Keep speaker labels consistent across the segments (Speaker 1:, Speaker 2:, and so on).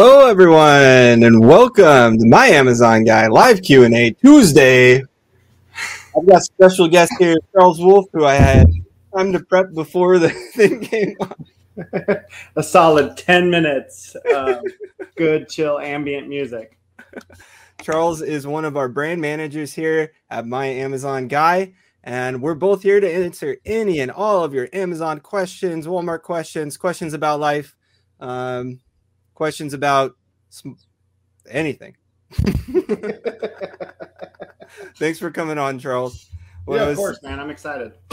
Speaker 1: Hello, everyone, and welcome to my Amazon Guy live Q and A Tuesday. I've got special guest here, Charles Wolf, who I had time to prep before the thing came on.
Speaker 2: a solid 10 minutes of good, chill, ambient music.
Speaker 1: Charles is one of our brand managers here at My Amazon Guy, and we're both here to answer any and all of your Amazon questions, Walmart questions, questions about life, um, questions about sm- anything. Thanks for coming on, Charles.
Speaker 2: What yeah, of course, man. I'm excited.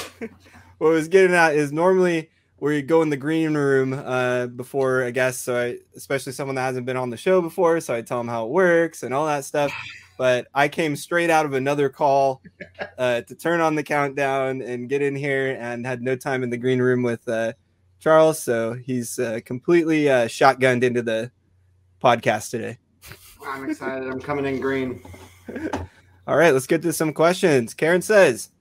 Speaker 1: what I was getting at is normally where you go in the green room uh, before a guest, so I, especially someone that hasn't been on the show before, so I tell them how it works and all that stuff. But I came straight out of another call uh, to turn on the countdown and get in here, and had no time in the green room with uh, Charles, so he's uh, completely uh, shotgunned into the podcast today.
Speaker 2: I'm excited. I'm coming in green.
Speaker 1: All right, let's get to some questions. Karen says,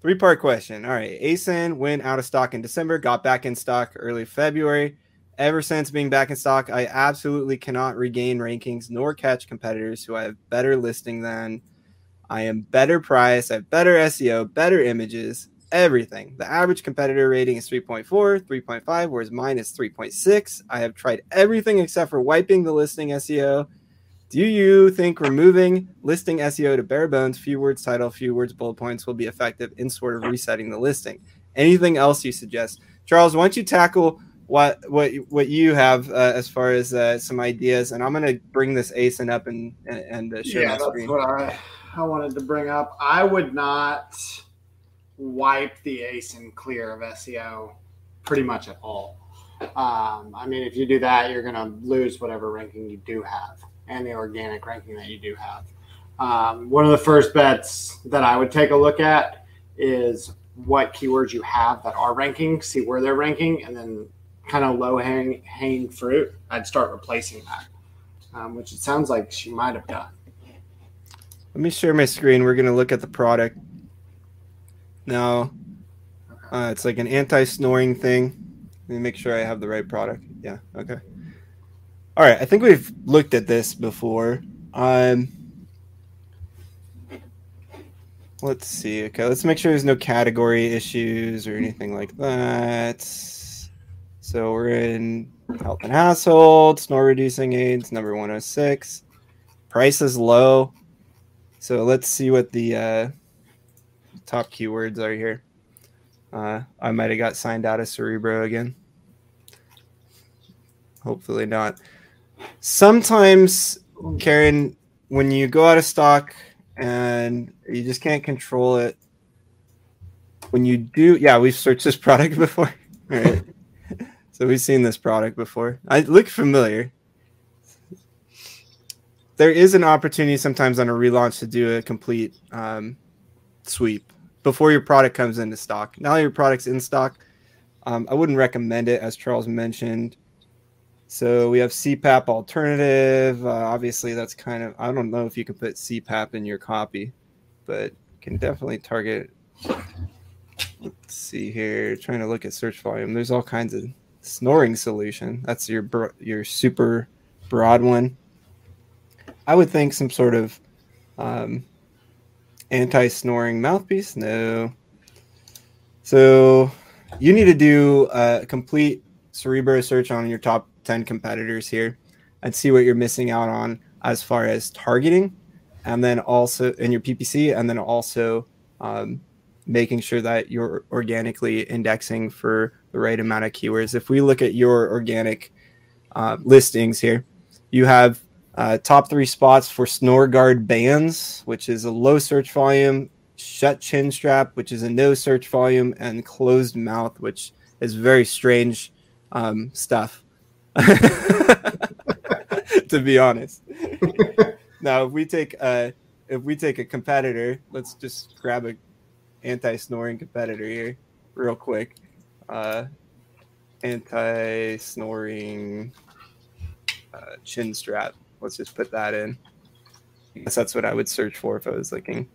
Speaker 1: three part question. All right, ASIN went out of stock in December, got back in stock early February. Ever since being back in stock, I absolutely cannot regain rankings nor catch competitors who I have better listing than. I am better price, I have better SEO, better images, everything. The average competitor rating is 3.4, 3.5, whereas mine is 3.6. I have tried everything except for wiping the listing SEO do you think removing listing SEO to bare bones, few words title, few words bullet points will be effective in sort of resetting the listing? Anything else you suggest? Charles, why don't you tackle what what what you have uh, as far as uh, some ideas, and I'm going to bring this ASIN up and and uh, share
Speaker 2: yeah, my screen. What I, I wanted to bring up. I would not wipe the ASIN clear of SEO pretty much at all. Um, I mean, if you do that, you're going to lose whatever ranking you do have and the organic ranking that you do have. Um, one of the first bets that I would take a look at is what keywords you have that are ranking, see where they're ranking, and then kind of low hang, hanging fruit, I'd start replacing that, um, which it sounds like she might have done.
Speaker 1: Let me share my screen. We're going to look at the product. Now, uh, it's like an anti snoring thing. Let me make sure I have the right product. Yeah, okay. All right, I think we've looked at this before. Um, let's see. Okay, let's make sure there's no category issues or anything like that. So we're in health and household, snore reducing aids, number 106. Price is low. So let's see what the uh, top keywords are here. Uh, I might have got signed out of Cerebro again. Hopefully not. Sometimes, Karen, when you go out of stock and you just can't control it, when you do, yeah, we've searched this product before. Right. so we've seen this product before. I look familiar. There is an opportunity sometimes on a relaunch to do a complete um, sweep before your product comes into stock. Now your product's in stock, um, I wouldn't recommend it, as Charles mentioned. So we have CPAP alternative. Uh, obviously, that's kind of I don't know if you can put CPAP in your copy, but can definitely target. Let's see here. Trying to look at search volume. There's all kinds of snoring solution. That's your your super broad one. I would think some sort of um, anti-snoring mouthpiece. No. So you need to do a complete Cerebro search on your top 10 competitors here and see what you're missing out on as far as targeting and then also in your PPC and then also um, making sure that you're organically indexing for the right amount of keywords. If we look at your organic uh, listings here, you have uh, top three spots for snore guard bands, which is a low search volume, shut chin strap, which is a no search volume, and closed mouth, which is very strange um, stuff. to be honest. now, if we take a if we take a competitor, let's just grab a anti-snoring competitor here, real quick. Uh, anti-snoring uh, chin strap. Let's just put that in. I guess that's what I would search for if I was looking.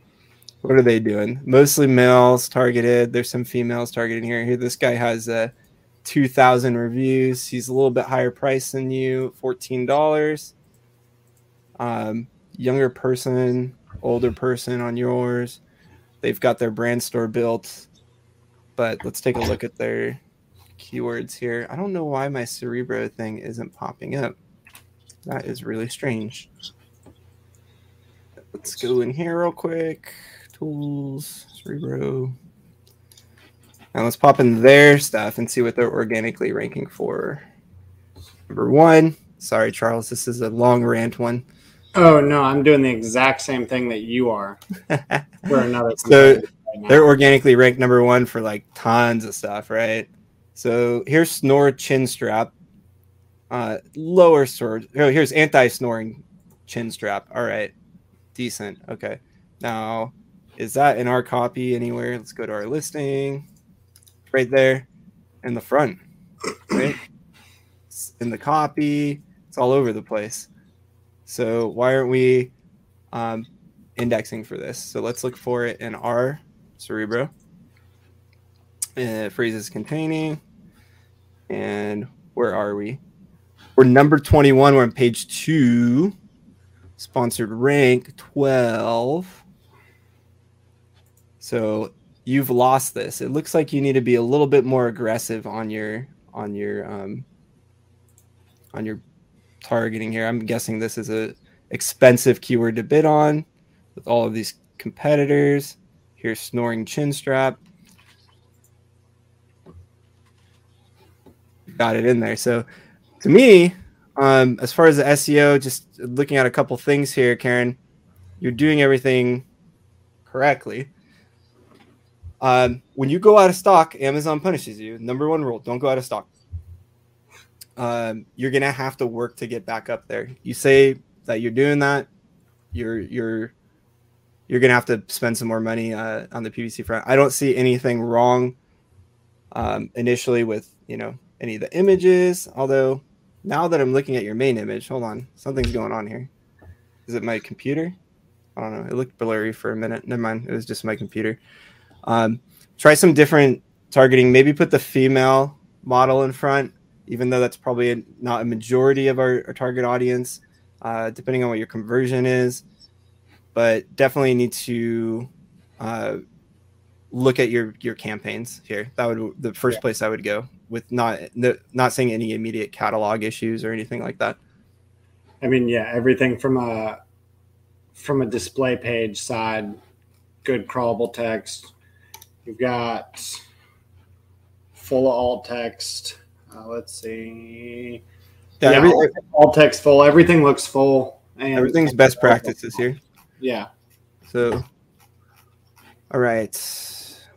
Speaker 1: what are they doing? Mostly males targeted. There's some females targeted here. Here, this guy has a uh, 2,000 reviews. He's a little bit higher price than you, $14. Um, younger person, older person on yours. They've got their brand store built. But let's take a look at their keywords here. I don't know why my Cerebro thing isn't popping up. That is really strange. Let's go in here real quick. Tools, Cerebro. Now let's pop in their stuff and see what they're organically ranking for. Number one. Sorry, Charles, this is a long rant one.
Speaker 2: Oh no, I'm doing the exact same thing that you are.
Speaker 1: for another. so right they're organically ranked number one for like tons of stuff, right? So here's snore chin strap. Uh, lower sword. Oh, here's anti-snoring chin strap. All right, decent. Okay, now is that in our copy anywhere? Let's go to our listing. Right there, in the front. Right, in the copy. It's all over the place. So why aren't we um, indexing for this? So let's look for it in our Cerebro. Uh, phrases containing. And where are we? We're number 21. We're on page two. Sponsored rank 12. So you've lost this. It looks like you need to be a little bit more aggressive on your on your um, on your targeting here. I'm guessing this is a expensive keyword to bid on with all of these competitors. Here's snoring chin strap. Got it in there. So to me, um, as far as the SEO, just looking at a couple things here, Karen, you're doing everything correctly. Um, when you go out of stock, Amazon punishes you. Number one rule: don't go out of stock um, you're gonna have to work to get back up there. You say that you're doing that, you're you're you're gonna have to spend some more money uh, on the PPC front. I don't see anything wrong um, initially with you know any of the images. Although now that I'm looking at your main image, hold on, something's going on here. Is it my computer? I don't know. It looked blurry for a minute. Never mind. It was just my computer. Um, try some different targeting. Maybe put the female model in front even though that's probably a, not a majority of our, our target audience, uh, depending on what your conversion is. But definitely need to uh, look at your your campaigns here. That would the first yeah. place I would go with not not seeing any immediate catalog issues or anything like that.
Speaker 2: I mean, yeah, everything from a from a display page side, good crawlable text. You've got full alt text uh, let's see. Yeah, yeah every, all text full. Everything looks full.
Speaker 1: And everything's best practices here.
Speaker 2: Yeah.
Speaker 1: So, all right.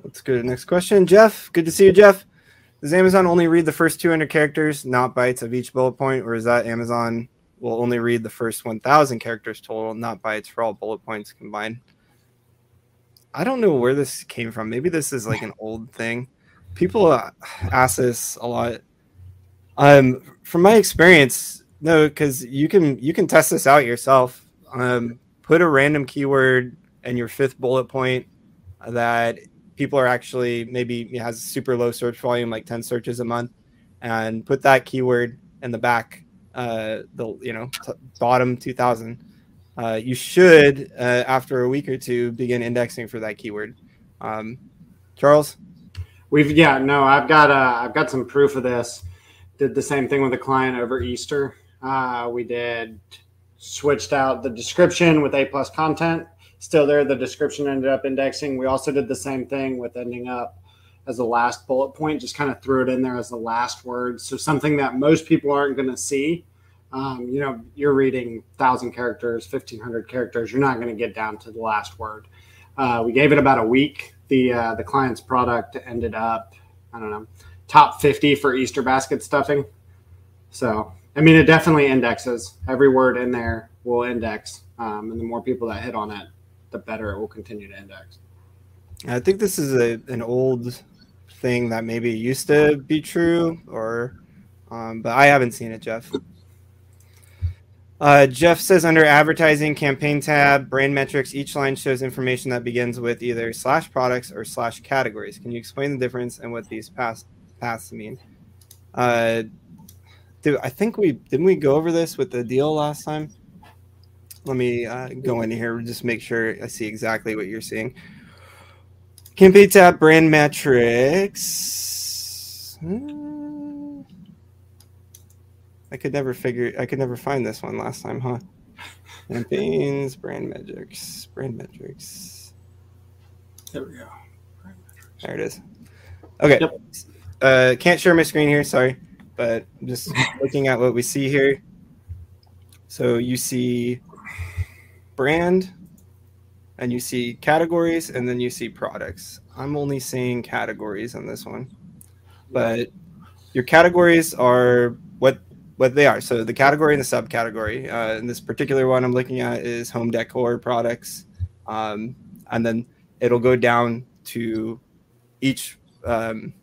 Speaker 1: Let's go to the next question. Jeff, good to see you, Jeff. Does Amazon only read the first 200 characters, not bytes of each bullet point, or is that Amazon will only read the first 1,000 characters total, not bytes for all bullet points combined? I don't know where this came from. Maybe this is like an old thing. People ask this a lot um, from my experience, no, because you can you can test this out yourself. Um, put a random keyword in your fifth bullet point that people are actually maybe has super low search volume, like ten searches a month, and put that keyword in the back, uh, the you know t- bottom two thousand. Uh, you should uh, after a week or two begin indexing for that keyword. Um, Charles,
Speaker 2: we've yeah no, I've got uh, I've got some proof of this did the same thing with a client over Easter. Uh, we did switched out the description with A plus content. Still there, the description ended up indexing. We also did the same thing with ending up as the last bullet point, just kind of threw it in there as the last word. So something that most people aren't going to see. Um, you know, you're reading thousand characters, fifteen hundred characters. You're not going to get down to the last word. Uh, we gave it about a week. The uh, the client's product ended up, I don't know, top 50 for Easter basket stuffing. So, I mean, it definitely indexes. Every word in there will index. Um, and the more people that hit on it, the better it will continue to index.
Speaker 1: I think this is a, an old thing that maybe used to be true, or, um, but I haven't seen it, Jeff. Uh, Jeff says under advertising campaign tab, brand metrics, each line shows information that begins with either slash products or slash categories. Can you explain the difference and what these paths paths mean? Uh, do, I think we didn't we go over this with Adil last time. Let me uh, go in here just make sure I see exactly what you're seeing. Campaign tab, brand metrics. Hmm. I could never figure. I could never find this one last time, huh? Campaigns, brand metrics, brand metrics.
Speaker 2: There we go.
Speaker 1: There it is. Okay.
Speaker 2: Yep.
Speaker 1: Uh, can't share my screen here. Sorry, but I'm just looking at what we see here. So you see brand, and you see categories, and then you see products. I'm only seeing categories on this one, but your categories are what what they are. So the category and the subcategory. Uh, in this particular one, I'm looking at is home decor products, um, and then it'll go down to each um,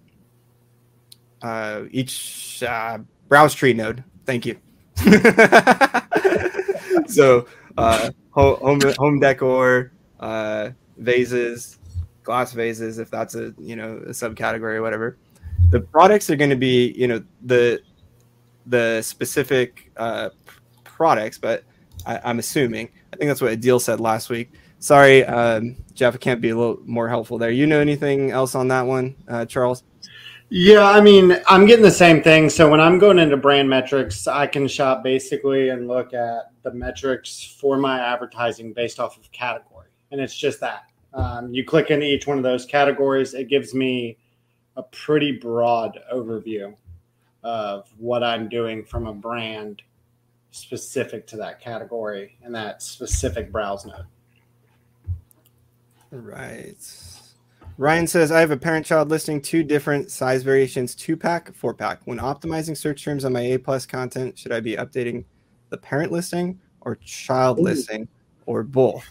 Speaker 1: uh, each uh, browse tree node. Thank you. so uh, home home decor, uh, vases, glass vases, if that's a you know a subcategory or whatever. The products are going to be you know the the specific uh, products, but I, I'm assuming I think that's what Adil said last week. Sorry, um, Jeff, I can't be a little more helpful there. You know anything else on that one, uh, Charles?
Speaker 2: Yeah, I mean, I'm getting the same thing. So when I'm going into brand metrics, I can shop basically and look at the metrics for my advertising based off of category. And it's just that. Um, you click into each one of those categories, it gives me a pretty broad overview of what I'm doing from a brand specific to that category and that specific browse node.
Speaker 1: Right. Ryan says, I have a parent child listing, two different size variations, two pack, four pack. When optimizing search terms on my A plus content, should I be updating the parent listing or child Ooh. listing or both?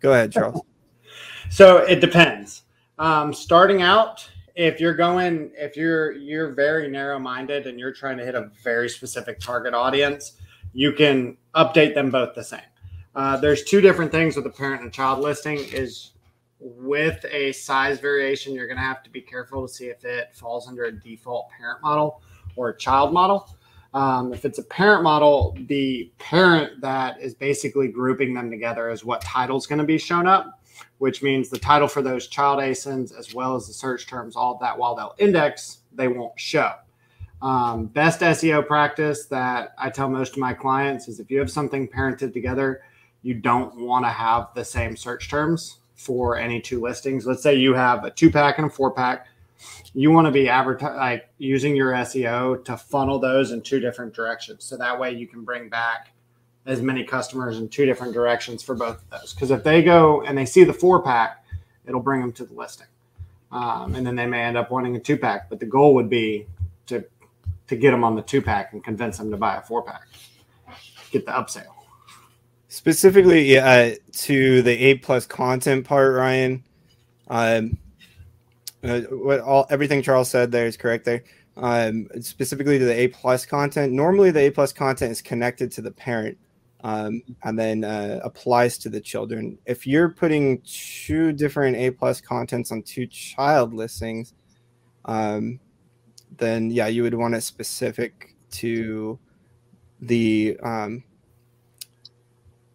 Speaker 1: Go ahead, Charles.
Speaker 2: so it depends. Um, starting out, if you're going, if you're you're very narrow minded and you're trying to hit a very specific target audience, you can update them both the same. Uh, there's two different things with the parent and child listing. Is with a size variation, you're going to have to be careful to see if it falls under a default parent model or a child model. Um, if it's a parent model, the parent that is basically grouping them together is what title is going to be shown up, which means the title for those child ASINs as well as the search terms, all that, while they'll index, they won't show. Um, best SEO practice that I tell most of my clients is if you have something parented together, you don't want to have the same search terms for any two listings. Let's say you have a two pack and a four pack. You want to be advertising like using your SEO to funnel those in two different directions. So that way you can bring back as many customers in two different directions for both of those. Because if they go and they see the four pack, it'll bring them to the listing. Um, and then they may end up wanting a two pack. But the goal would be to to get them on the two pack and convince them to buy a four pack, get the upsell.
Speaker 1: Specifically, uh, to the A plus content part, Ryan. Um, uh, what all everything Charles said there is correct. There, um, specifically to the A plus content. Normally, the A plus content is connected to the parent, um, and then uh, applies to the children. If you're putting two different A plus contents on two child listings, um, then yeah, you would want it specific to the um,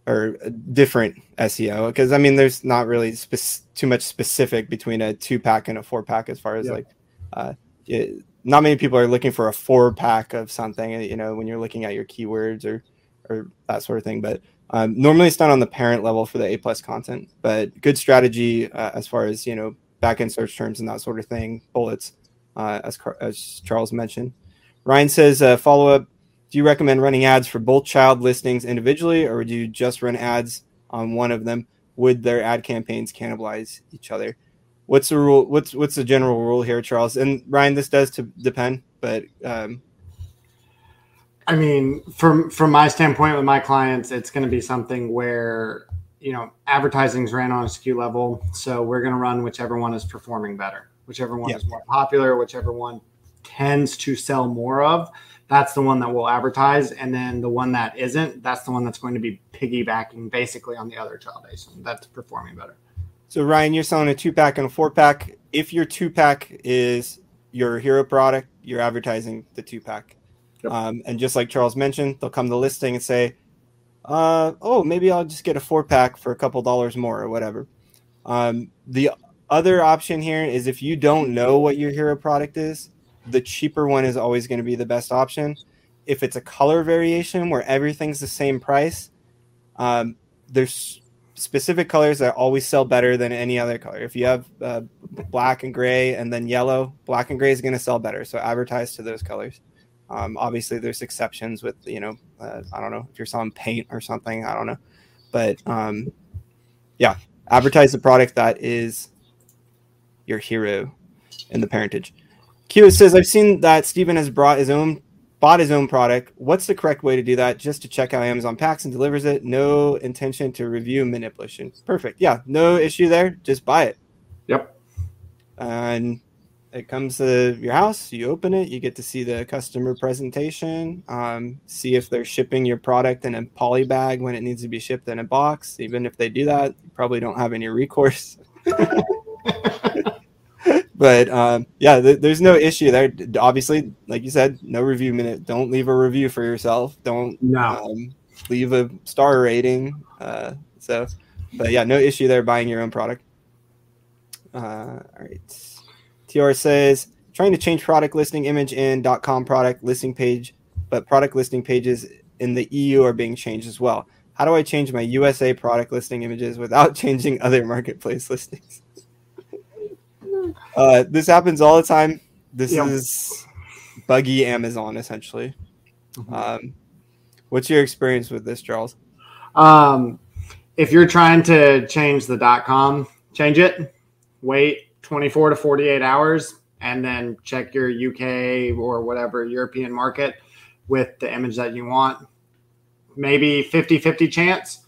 Speaker 1: or different SEO because I mean there's not really spe- too much specific between a two pack and a four pack as far as yeah. like uh, it, not many people are looking for a four pack of something you know when you're looking at your keywords or or that sort of thing but um, normally it's done on the parent level for the A plus content but good strategy uh, as far as you know back end search terms and that sort of thing bullets uh, as as Charles mentioned Ryan says uh, follow up do you recommend running ads for both child listings individually, or would you just run ads on one of them? Would their ad campaigns cannibalize each other? What's the rule? What's what's the general rule here, Charles? And Ryan, this does to depend, but um,
Speaker 2: I mean, from from my standpoint with my clients, it's going to be something where you know advertising's ran on a SKU level, so we're going to run whichever one is performing better, whichever one is more popular, whichever one tends to sell more of that's the one that we'll advertise. And then the one that isn't, that's the one that's going to be piggybacking basically on the other child ASIN that's performing better.
Speaker 1: So Ryan, you're selling a two pack and a four pack. If your two pack is your hero product, you're advertising the two pack. Yep. Um, and just like Charles mentioned, they'll come to the listing and say, uh, "Oh, maybe I'll just get a four pack for a couple dollars more or whatever." Um, the other option here is if you don't know what your hero product is, the cheaper one is always going to be the best option. If it's a color variation where everything's the same price, um, there's specific colors that always sell better than any other color. If you have uh, black and gray and then yellow, black and gray is going to sell better. So advertise to those colors. Um, obviously, there's exceptions with you know uh, I don't know if you're selling paint or something. I don't know, but um, yeah, advertise the product that is your hero in the parentage. Q says I've seen that Steven has brought his own bought his own product. What's the correct way to do that? Just to check how Amazon packs and delivers it. No intention to review manipulation. Perfect. Yeah, no issue there. Just buy it.
Speaker 2: Yep.
Speaker 1: And it comes to your house. You open it. You get to see the customer presentation. Um, see if they're shipping your product in a poly bag when it needs to be shipped in a box. Even if they do that, you probably don't have any recourse. but um, yeah, th- there's no issue there. Obviously, like you said, no review minute. Don't leave a review for yourself. Don't
Speaker 2: no. um,
Speaker 1: leave a star rating. Uh, so, but yeah, no issue there buying your own product. Uh, all right. TR says trying to change product listing image in .com product listing page, but product listing pages in the EU are being changed as well. How do I change my USA product listing images without changing other marketplace listings? Uh, this happens all the time. This yep. is buggy Amazon essentially. Mm-hmm. Um, what's your experience with this, Charles?
Speaker 2: Um, if you're trying to change the .com, change it. Wait 24 to 48 hours, and then check your UK or whatever European market with the image that you want. Maybe 50 50 chance.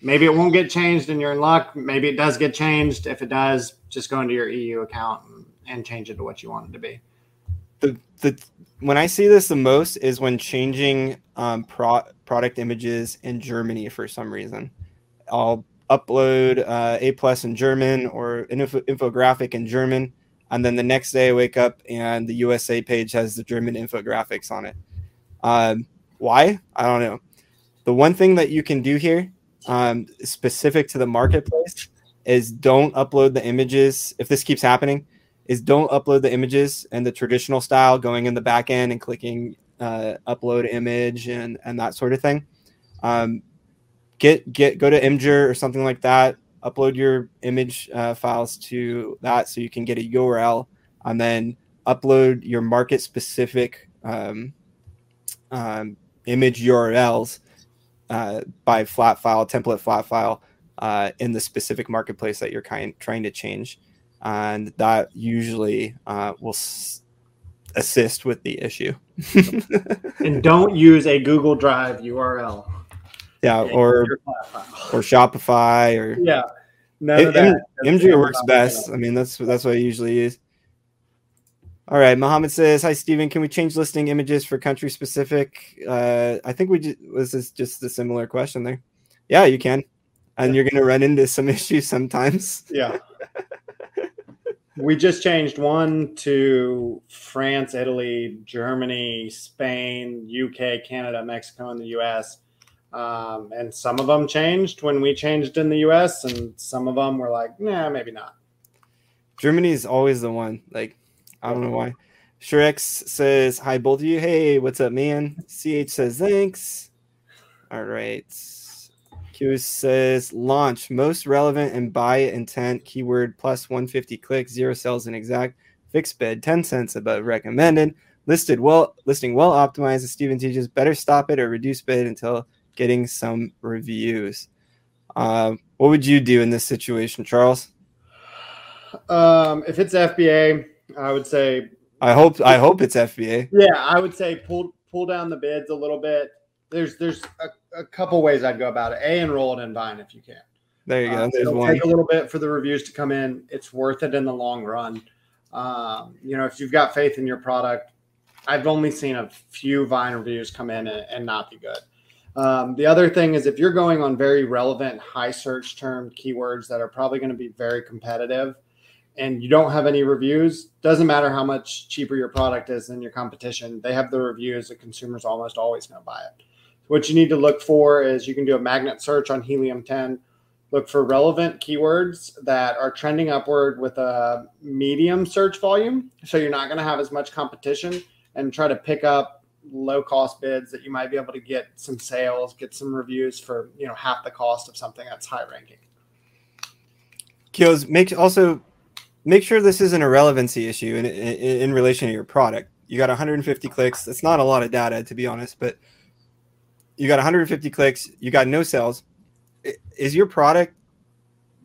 Speaker 2: Maybe it won't get changed and you're in luck. Maybe it does get changed. If it does, just go into your EU account and, and change it to what you want it to be.
Speaker 1: The the when I see this the most is when changing um, pro, product images in Germany for some reason. I'll upload uh, A plus in German or an info, infographic in German, and then the next day I wake up and the USA page has the German infographics on it. Um, why? I don't know. The one thing that you can do here, um, specific to the marketplace, is don't upload the images. If this keeps happening, is don't upload the images in the traditional style, going in the back end and clicking uh, upload image and and that sort of thing. Um, get get go to Imgur or something like that. Upload your image uh, files to that so you can get a URL, and then upload your market specific um, um, image URLs uh, by flat file, template flat file uh, in the specific marketplace that you're kind trying to change, and that usually uh, will s- assist with the issue.
Speaker 2: and don't use a Google Drive URL.
Speaker 1: Yeah, or or Shopify or
Speaker 2: yeah.
Speaker 1: None M- Imgur works best. I mean, that's that's what I usually use. All right, Mohammed says, "Hi, Steven. Can we change listing images for country specific?" Uh, I think we just, was this just a similar question there. Yeah, you can and you're going to run into some issues sometimes.
Speaker 2: Yeah. we just changed one to France, Italy, Germany, Spain, UK, Canada, Mexico, and the US. Um, and some of them changed when we changed in the US, and some of them were like, nah, maybe not.
Speaker 1: Germany is always the one. Like, I don't know why. Shrex says, Hi, both of you. Hey, what's up, man? CH says, Thanks. All right. Q says launch most relevant and buy intent keyword plus 150 clicks, zero sales and exact, fixed bid 10 cents above recommended, listed well, listing well optimized. As Steven teaches, better stop it or reduce bid until getting some reviews. Uh, what would you do in this situation, Charles?
Speaker 2: Um, if it's FBA, I would say.
Speaker 1: I hope I hope it's FBA.
Speaker 2: Yeah, I would say pull pull down the bids a little bit there's there's a, a, couple ways I'd go about it. A enroll it in Vine if you can.
Speaker 1: There you go. Um,
Speaker 2: it'll one. take a little bit for the reviews to come in. It's worth it in the long run. Um, you know, if you've got faith in your product, I've only seen a few Vine reviews come in and, and not be good. Um, the other thing is if you're going on very relevant, high search term keywords that are probably going to be very competitive, and you don't have any reviews, doesn't matter how much cheaper your product is than your competition. They have the reviews. The consumers almost always going to buy it. What you need to look for is you can do a magnet search on Helium 10 look for relevant keywords that are trending upward with a medium search volume. So you're not going to have as much competition and try to pick up low cost bids that you might be able to get some sales, get some reviews for, you know, half the cost of something that's high ranking.
Speaker 1: Keels, make also make sure this isn't a relevancy issue in, in, in relation to your product. You got 150 clicks. That's not a lot of data to be honest, but you got 150 clicks, you got no sales is your product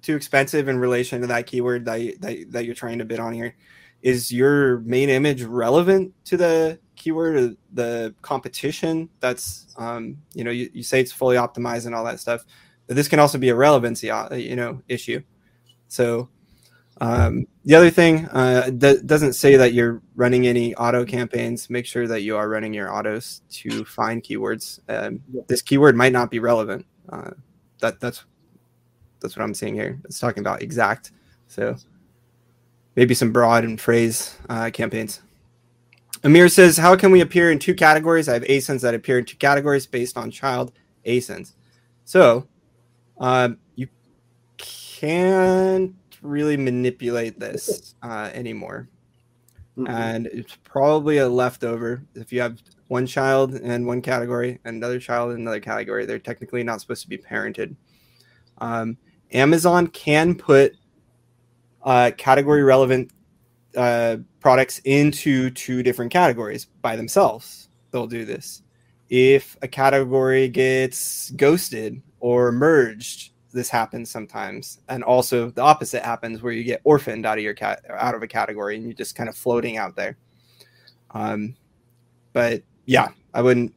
Speaker 1: too expensive in relation to that keyword that, you, that, that you're trying to bid on here? Is your main image relevant to the keyword or the competition? That's, um, you know, you, you say it's fully optimized and all that stuff, but this can also be a relevancy, uh, you know, issue. So um, the other thing uh, that doesn't say that you're running any auto campaigns. Make sure that you are running your autos to find keywords. Um, this keyword might not be relevant. Uh, that that's that's what I'm seeing here. It's talking about exact. So maybe some broad and phrase uh, campaigns. Amir says, "How can we appear in two categories? I have ASINs that appear in two categories based on child ASINs. So um, you can't really manipulate this uh, anymore, mm-hmm. and it's probably a leftover. If you have one child in one category and another child in another category. They're technically not supposed to be parented. Um, Amazon can put uh, category relevant uh, products into two different categories by themselves. They'll do this. If a category gets ghosted or merged, this happens sometimes. And also the opposite happens where you get orphaned out of your cat out of a category and you're just kind of floating out there. Um, but yeah, I wouldn't.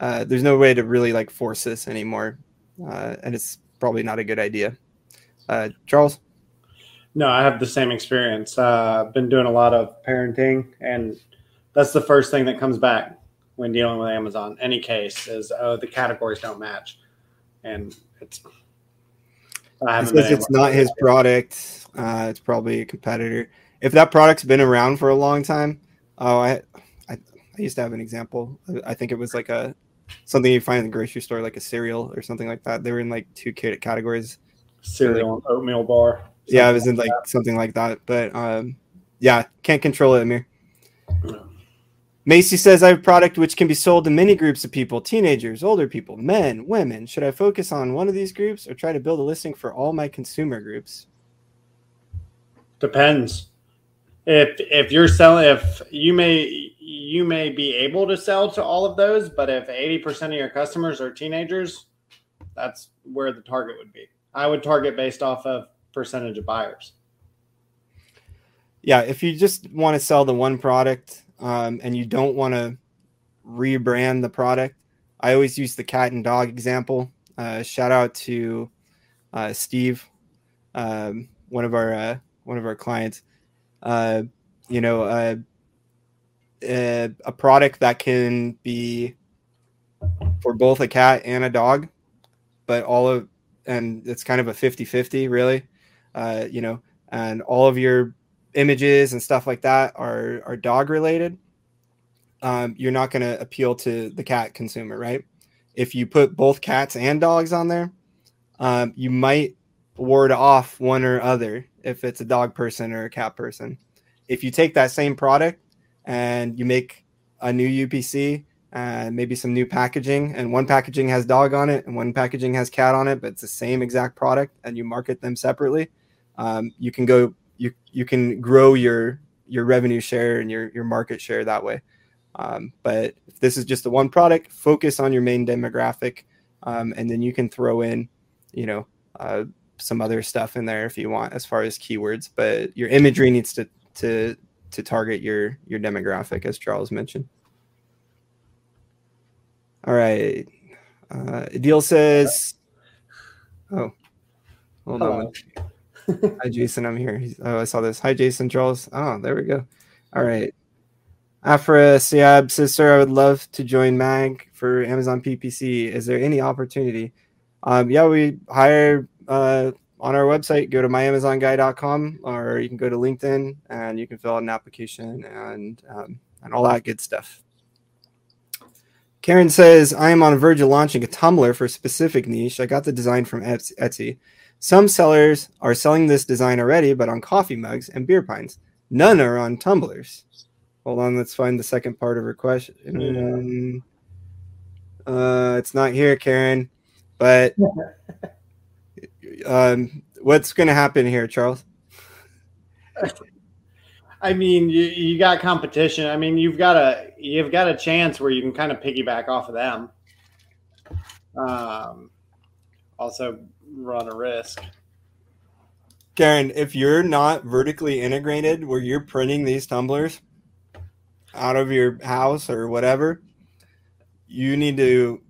Speaker 1: Uh, there's no way to really like force this anymore, uh, and it's probably not a good idea. Uh, Charles.
Speaker 2: No, I have the same experience. Uh, I've been doing a lot of parenting, and that's the first thing that comes back when dealing with Amazon. Any case is oh the categories don't match, and it's.
Speaker 1: I says it's not his product. Uh, it's probably a competitor. If that product's been around for a long time, oh, I I used to have an example. I think it was like a something you find in the grocery store, like a cereal or something like that. They were in like two categories.
Speaker 2: Cereal like, oatmeal bar.
Speaker 1: Yeah, it was in like that. something like that. But um, yeah, can't control it, Amir. No. Macy says, I have a product which can be sold to many groups of people teenagers, older people, men, women. Should I focus on one of these groups or try to build a listing for all my consumer groups?
Speaker 2: Depends. If if you're selling if you may you may be able to sell to all of those, but if 80% of your customers are teenagers, that's where the target would be. I would target based off of percentage of buyers.
Speaker 1: Yeah, if you just want to sell the one product um, and you don't want to rebrand the product, I always use the cat and dog example. Uh, shout out to uh, Steve, um, one of our uh, one of our clients. Uh, you know, uh, a, a product that can be for both a cat and a dog, but all of and it's kind of a 50-50 really. Uh, you know, and all of your images and stuff like that are are dog related. Um, you're not going to appeal to the cat consumer, right? If you put both cats and dogs on there, um, you might ward off one or other if it's a dog person or a cat person. If you take that same product and you make a new UPC and maybe some new packaging, and one packaging has dog on it and one packaging has cat on it, but it's the same exact product, and you market them separately, um, you can go you you can grow your your revenue share and your your market share that way. Um, but if this is just the one product, focus on your main demographic, um, and then you can throw in, you know, uh, some other stuff in there if you want as far as keywords. But your imagery needs to to to target your your demographic, as Charles mentioned. All right. Uh, Deal says, "Oh, hold on." Hi, Jason. I'm here. Oh, I saw this. Hi, Jason. Charles. Oh, there we go. All right. Afrasiab Sir, I would love to join MAG for Amazon PPC. Is there any opportunity? Um, yeah, we hire uh, on our website. Go to myamazonguy.com or you can go to LinkedIn and you can fill out an application and, um, and all that good stuff. Karen says, I am on the verge of launching a tumbler for a specific niche. I got the design from Etsy. Some sellers are selling this design already, but on coffee mugs and beer pints. None are on tumblers. Hold on, let's find the second part of her question. Yeah. Uh, it's not here, Karen. But um, what's going to happen here, Charles?
Speaker 2: I mean, you, you got competition. I mean, you've got a you've got a chance where you can kind of piggyback off of them. Um, also run a risk.
Speaker 1: Karen, if you're not vertically integrated, where you're printing these tumblers out of your house or whatever, you need to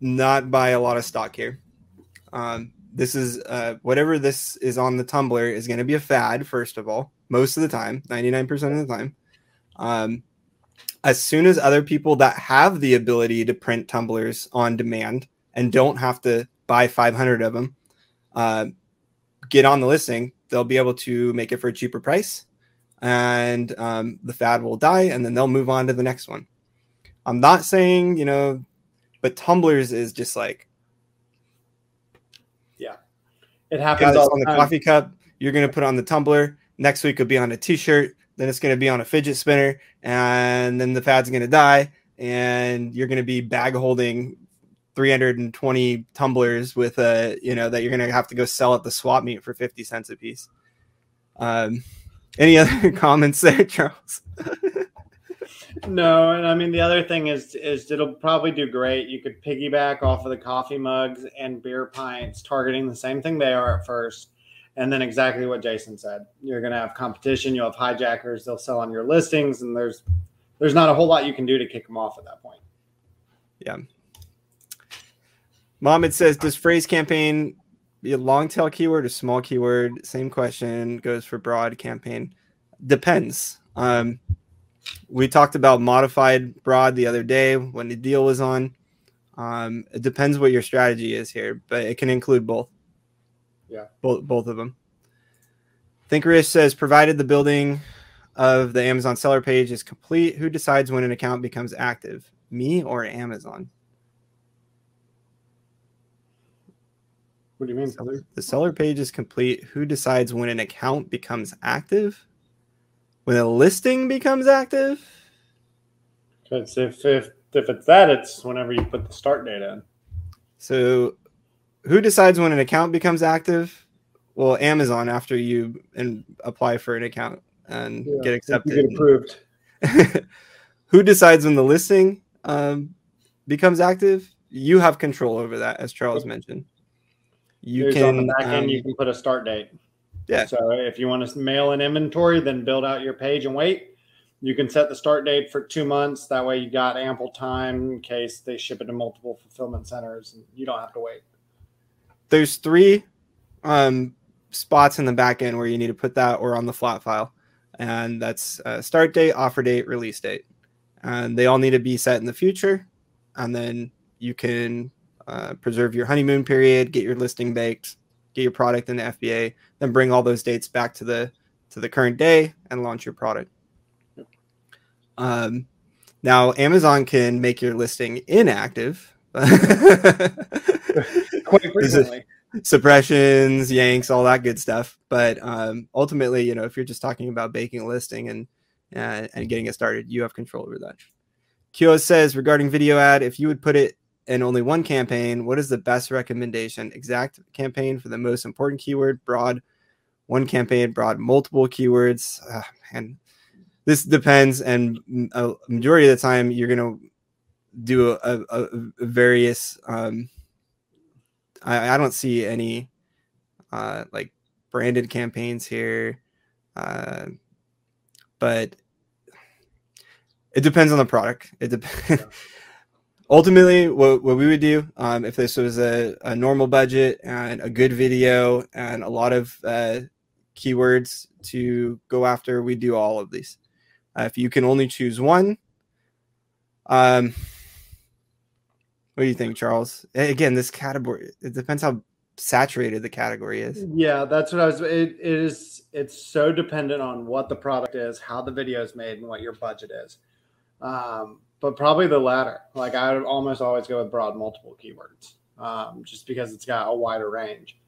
Speaker 1: not buy a lot of stock here. Um, this is uh, whatever this is on the tumbler is going to be a fad, first of all, most of the time, 99% of the time. Um, as soon as other people that have the ability to print tumblers on demand and don't have to buy 500 of them uh, get on the listing, they'll be able to make it for a cheaper price and um, the fad will die and then they'll move on to the next one. I'm not saying, you know, but tumblers is just like yeah,
Speaker 2: it happens
Speaker 1: on the, the coffee cup. You're going to put on the tumbler. Next week will be on a t-shirt. Then it's going to be on a fidget spinner, and then the fad's going to die, and you're going to be bag holding 320 tumblers with a you know that you're going to have to go sell at the swap meet for 50 cents a piece. Um, any other comments there, Charles?
Speaker 2: no, and I mean the other thing is is it'll probably do great. You could piggyback off of the coffee mugs and beer pints, targeting the same thing they are at first, and then exactly what Jason said. You're going to have competition. You'll have hijackers. They'll sell on your listings, and there's there's not a whole lot you can do to kick them off at that point.
Speaker 1: Yeah. Mohammed says, does phrase campaign be a long tail keyword or small keyword? Same question goes for broad campaign. Depends. Um, we talked about modified broad the other day when the deal was on. Um, it depends what your strategy is here, but it can include both.
Speaker 2: Yeah,
Speaker 1: both both of them. Thinkerish says, provided the building of the Amazon seller page is complete, who decides when an account becomes active? Me or Amazon?
Speaker 2: What do you mean?
Speaker 1: Seller, the seller page is complete. Who decides when an account becomes active? when a listing becomes active?
Speaker 2: Because if, if if it's that, it's whenever you put the start date in.
Speaker 1: So, who decides when an account becomes active? Well, Amazon after you and apply for an account and yeah, get accepted,
Speaker 2: get approved.
Speaker 1: who decides when the listing um, becomes active? You have control over that, as Charles mentioned.
Speaker 2: You There's can on the back end. Um, you can put a start date.
Speaker 1: Yeah.
Speaker 2: So if you want to mail an inventory, then build out your page and wait. You can set the start date for two months. That way, you got ample time in case they ship it to multiple fulfillment centers, and you don't have to wait.
Speaker 1: There's three um, spots in the back end where you need to put that, or on the flat file, and that's uh, start date, offer date, release date, and they all need to be set in the future, and then you can uh, preserve your honeymoon period, get your listing baked, get your product in the FBA, then bring all those dates back to the to the current day and launch your product. Um, now Amazon can make your listing inactive. Quite frequently. Suppressions, yanks, all that good stuff. But um, ultimately, you know, if you're just talking about baking a listing and uh, and getting it started, you have control over that. Kyo says regarding video ad, if you would put it and only one campaign, what is the best recommendation? Exact campaign for the most important keyword, broad one campaign, broad multiple keywords. Uh, and this depends. And a majority of the time, you're going to do a, a, a various. Um, I, I, don't see any uh, like branded campaigns here, uh, but it depends on the product. It depends. Yeah ultimately what, what we would do um, if this was a, a, normal budget and a good video and a lot of uh, keywords to go after we do all of these Uh, if you can only choose one, um, what do you think, Charles? Again, this category it depends how saturated the category is.
Speaker 2: Yeah, that's what I was. It, it is. It's so dependent on what the product is, how the video is made, and what your budget is. Um, but probably the latter. Like I would almost always go with broad multiple keywords, um, just because it's got a wider range.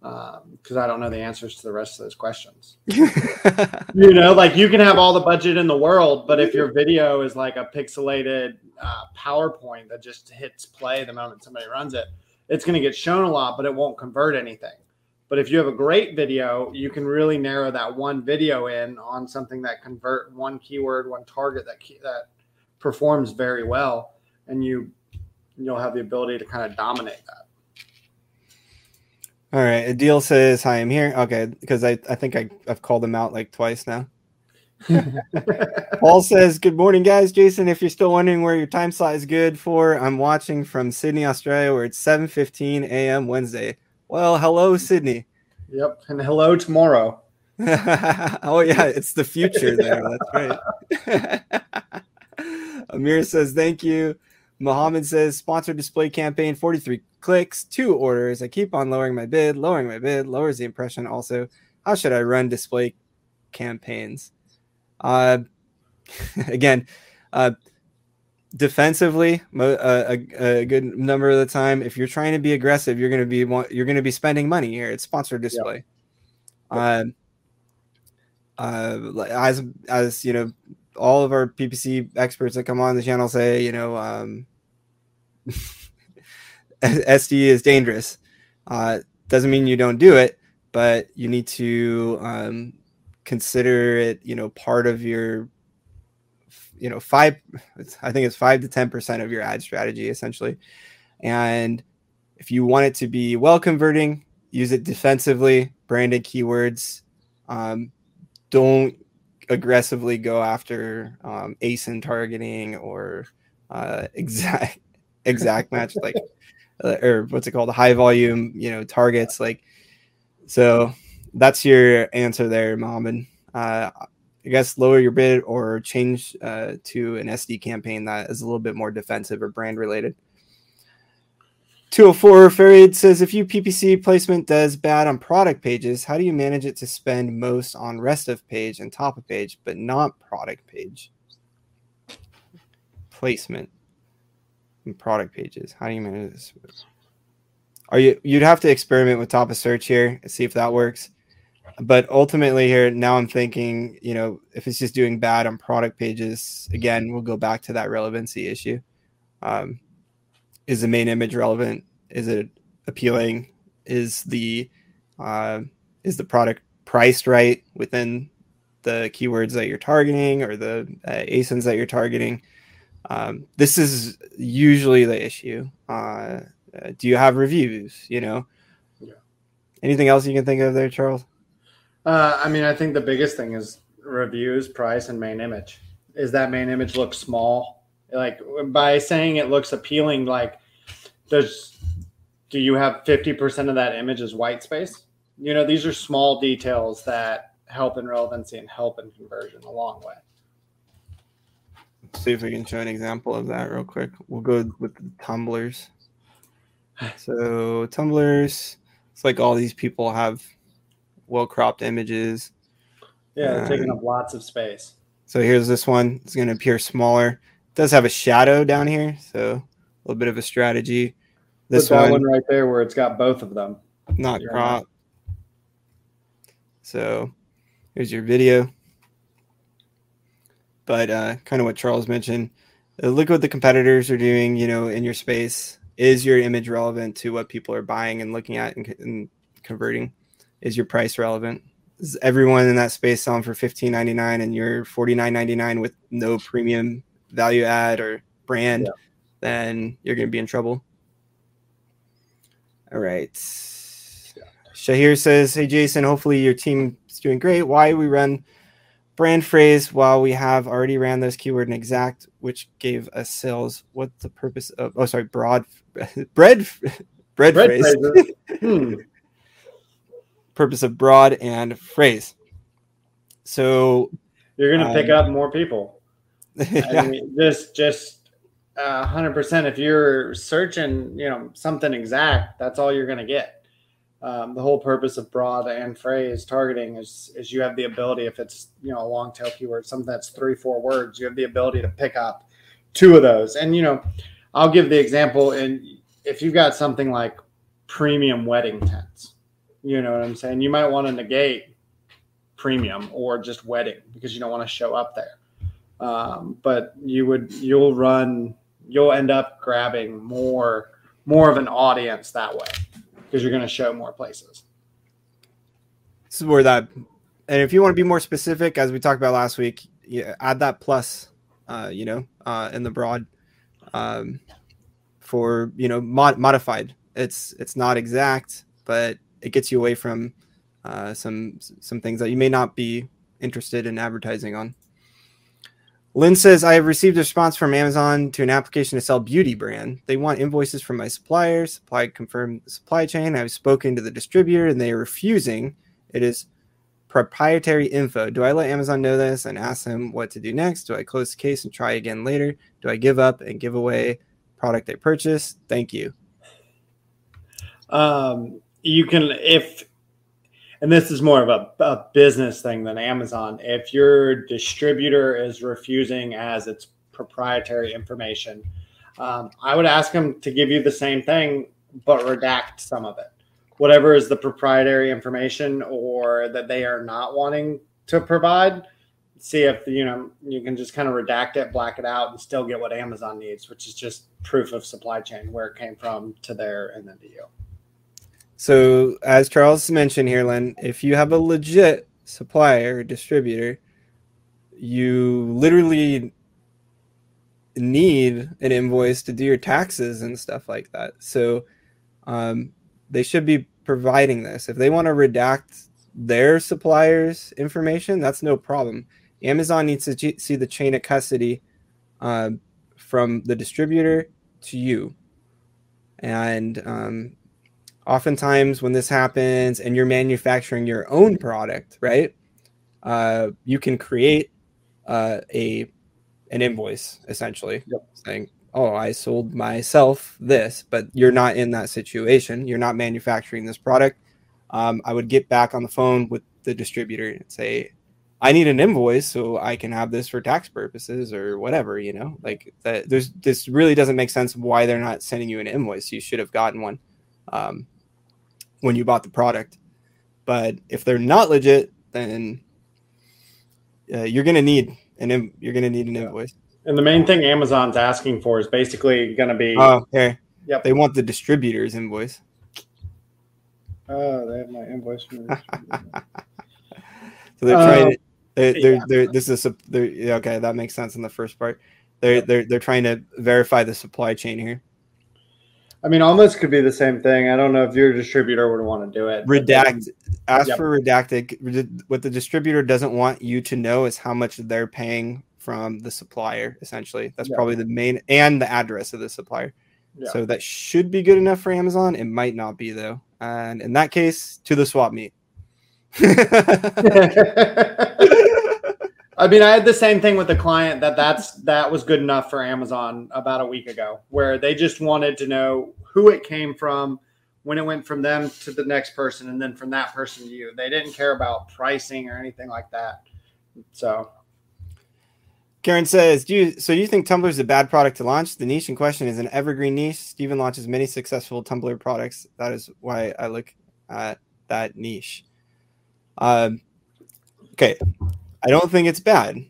Speaker 2: Because um, I don't know the answers to the rest of those questions. you know, like you can have all the budget in the world, but if your video is like a pixelated uh, PowerPoint that just hits play the moment somebody runs it, it's going to get shown a lot, but it won't convert anything. But if you have a great video, you can really narrow that one video in on something that convert one keyword, one target that that performs very well, and you you'll have the ability to kind of dominate that.
Speaker 1: All right. Adil says, Hi, I'm here. Okay. Because I, I think I, I've called him out like twice now. Paul says, Good morning, guys. Jason, if you're still wondering where your time slot is good for, I'm watching from Sydney, Australia, where it's 7 15 a.m. Wednesday. Well, hello, Sydney.
Speaker 2: Yep. And hello tomorrow.
Speaker 1: oh, yeah. It's the future there. That's right. Amir says, Thank you. Mohammed says, Sponsored display campaign 43 clicks, two orders. I keep on lowering my bid. Lowering my bid lowers the impression. Also, how should I run display campaigns? Uh, again, uh, defensively, uh, a, a, good number of the time, if you're trying to be aggressive, you're going to be you're going to be spending money here. It's sponsored display. Yep. Uh, uh, as as you know, all of our PPC experts that come on the channel say, you know, um, SD is dangerous. Uh, doesn't mean you don't do it, but you need to um, consider it, you know, part of your, you know, five, I think it's five to 10% of your ad strategy essentially. And if you want it to be well converting, use it defensively, branded keywords. Um, don't aggressively go after um, ASIN targeting or uh, exact exact match like uh, or what's it called high volume you know targets like so that's your answer there Mohammed. Uh, I guess lower your bid or change uh, to an SD campaign that is a little bit more defensive or brand related. 204 Farid says if you PPC placement does bad on product pages, how do you manage it to spend most on rest of page and top of page, but not product page? Placement and product pages. How do you manage this? Are you you'd have to experiment with top of search here and see if that works. But ultimately here now I'm thinking, you know, if it's just doing bad on product pages, again, we'll go back to that relevancy issue. Um, is the main image relevant? Is it appealing? Is the uh, is the product priced right within the keywords that you're targeting or the uh, ASINs that you're targeting? Um, this is usually the issue. Uh, uh, do you have reviews? You know, yeah. anything else you can think of there, Charles?
Speaker 2: Uh, I mean, I think the biggest thing is reviews, price, and main image. Is that main image look small? Like by saying it looks appealing like does do you have 50% of that image as white space? You know these are small details that help in relevancy and help in conversion a long way.
Speaker 1: Let's see if we can show an example of that real quick. We'll go with the tumblers. So tumblers it's like all these people have well cropped images.
Speaker 2: Yeah taking uh, up lots of space.
Speaker 1: so here's this one. It's going to appear smaller does have a shadow down here, so a little bit of a strategy.
Speaker 2: This one, one, right there where it's got both of them.
Speaker 1: Not crop. So here's your video. But uh, kind of what Charles mentioned. Uh, look what the competitors are doing, you know, in your space. Is your image relevant to what people are buying and looking at and, and converting? Is your price relevant? Is everyone in that space selling for fifteen ninety nine and you're forty nine ninety nine with no premium value add or brand, yeah. then you're going to be in trouble. All right. Yeah. Shahir says, Hey, Jason, hopefully your team is doing great. Why we run brand phrase while we have already ran those keyword and exact, which gave us sales? What's the purpose of, oh, sorry, broad bread, bread, bread phrase. hmm. Purpose of broad and phrase. So
Speaker 2: You're going to pick um, up more people. Yeah. I mean, just just hundred uh, percent. If you're searching, you know, something exact, that's all you're going to get. Um, the whole purpose of broad and phrase targeting is is you have the ability if it's you know a long tail keyword, something that's three four words, you have the ability to pick up two of those. And you know, I'll give the example. And if you've got something like premium wedding tents, you know what I'm saying, you might want to negate premium or just wedding because you don't want to show up there. Um, but you would you'll run you'll end up grabbing more more of an audience that way because you're going to show more places.
Speaker 1: This is where that, and if you want to be more specific, as we talked about last week, yeah, add that plus, uh, you know, uh, in the broad, um, for you know mod- modified. It's it's not exact, but it gets you away from uh, some some things that you may not be interested in advertising on. Lynn says, I have received a response from Amazon to an application to sell beauty brand. They want invoices from my suppliers. Supply confirmed the supply chain. I've spoken to the distributor and they are refusing. It is proprietary info. Do I let Amazon know this and ask them what to do next? Do I close the case and try again later? Do I give up and give away product I purchased? Thank you.
Speaker 2: Um, you can, if and this is more of a, a, business thing than Amazon. If your distributor is refusing as its proprietary information, um, I would ask them to give you the same thing, but redact some of it. Whatever is the proprietary information or that they are not wanting to provide, see if you know you can just kind of redact it, black it out, and still get what Amazon needs, which is just proof of supply chain, where it came from to there and then to you.
Speaker 1: So, as Charles mentioned here, Len, if you have a legit supplier or distributor, you literally need an invoice to do your taxes and stuff like that. So, um, they should be providing this. If they want to redact their suppliers' information, that's no problem. Amazon needs to see the chain of custody uh, from the distributor to you. And um, oftentimes when this happens and you're manufacturing your own product, right? Uh, you can create uh, a an invoice essentially yep. saying, "Oh, I sold myself this," but you're not in that situation. You're not manufacturing this product. Um, I would get back on the phone with the distributor and say, "I need an invoice so I can have this for tax purposes or whatever." You know, like that. There's this really doesn't make sense why they're not sending you an invoice. You should have gotten one. Um, when you bought the product. But if they're not legit, then uh, you're gonna need an Im- you're gonna need an invoice.
Speaker 2: And the main thing Amazon's asking for is basically gonna be
Speaker 1: oh okay. Yep. They want the distributor's invoice.
Speaker 2: Oh, they have my invoice.
Speaker 1: so they're trying. To, they're, they're, yeah. they're, this is a, they're, okay. That makes sense in the first part. They're, they're, they're trying to verify the supply chain here.
Speaker 2: I mean, almost could be the same thing. I don't know if your distributor would want to do it.
Speaker 1: Redact. Ask yep. for redacted. What the distributor doesn't want you to know is how much they're paying from the supplier. Essentially, that's yep. probably the main and the address of the supplier. Yep. So that should be good enough for Amazon. It might not be though, and in that case, to the swap meet.
Speaker 2: I mean, I had the same thing with the client that that's that was good enough for Amazon about a week ago, where they just wanted to know who it came from, when it went from them to the next person, and then from that person to you. They didn't care about pricing or anything like that. So,
Speaker 1: Karen says, "Do you so you think tumbler is a bad product to launch? The niche in question is an evergreen niche. Steven launches many successful tumbler products. That is why I look at that niche." Um, okay, I don't think it's bad.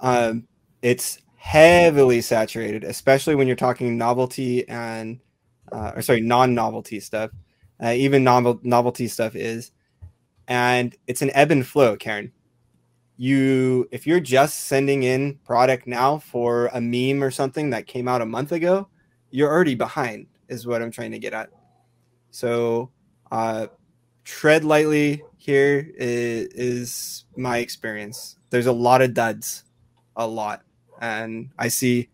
Speaker 1: Um, it's heavily saturated, especially when you're talking novelty and, uh, or sorry, non-novelty stuff. Uh, even novel novelty stuff is, and it's an ebb and flow, Karen. You, if you're just sending in product now for a meme or something that came out a month ago, you're already behind. Is what I'm trying to get at. So, uh, tread lightly here is, is my experience. There's a lot of duds, a lot, and I see,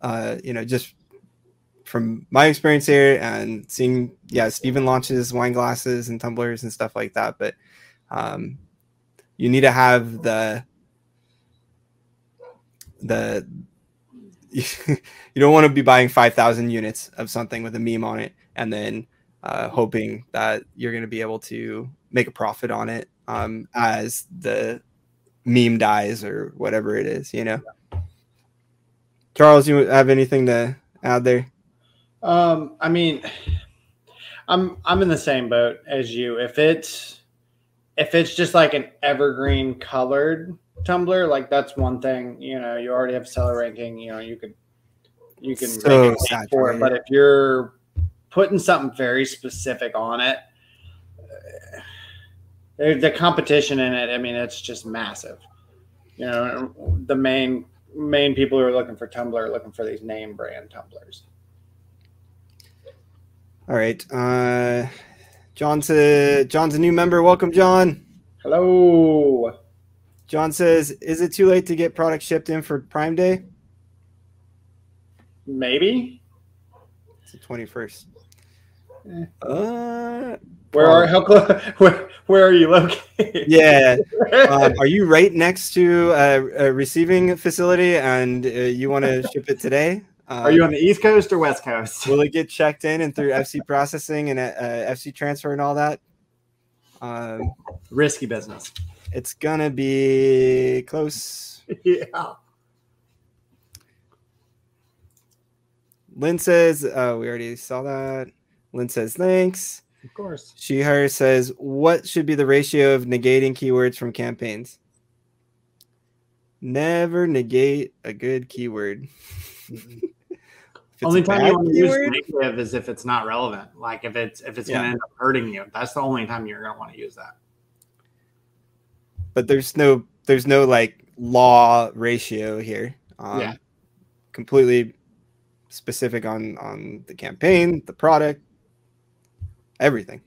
Speaker 1: uh, you know, just from my experience here and seeing, yeah, Steven launches wine glasses and tumblers and stuff like that, but um, you need to have the the you don't want to be buying 5000 units of something with a meme on it and then uh, hoping that you're going to be able to make a profit on it um, as the meme dies or whatever it is you know charles you have anything to add there
Speaker 2: Um, I mean, I'm I'm in the same boat as you. If it's if it's just like an evergreen colored tumbler, like that's one thing. You know, you already have seller ranking. You know, you could you can
Speaker 1: So
Speaker 2: make a for it. But if you're putting something very specific on it, the the competition in it. I mean, it's just massive. You know, the main main people who are looking for tumbler are looking for these name brand tumblers.
Speaker 1: all right uh john said john's a new member welcome john
Speaker 2: Hello.
Speaker 1: john says is it too late to get product shipped in for prime day
Speaker 2: Maybe.
Speaker 1: it's the 21st
Speaker 2: Eh.
Speaker 1: uh
Speaker 2: Where are how close? Where, where are you located?
Speaker 1: yeah um, are you right next to a, a receiving facility and uh, you want to ship it today? Uh,
Speaker 2: are you on the East Coast or West Coast?
Speaker 1: will it get checked in and through FC processing and uh, FC transfer and all that? Um,
Speaker 2: Risky business.
Speaker 1: it's gonna be close.
Speaker 2: Yeah.
Speaker 1: Lynn says, uh, we already saw that. Lynn says, thanks.
Speaker 2: Of course.
Speaker 1: Shahir says, what should be the ratio of negating keywords from campaigns? Never negate a good keyword.
Speaker 2: Only time you want to use negative is if it's not relevant. Like if it's if it's going to end up hurting you. That's the only time you're going to want to use that.
Speaker 1: but there's no there's no like law ratio here. Um,
Speaker 2: Yeah.
Speaker 1: completely specific on on the campaign, the product, everything.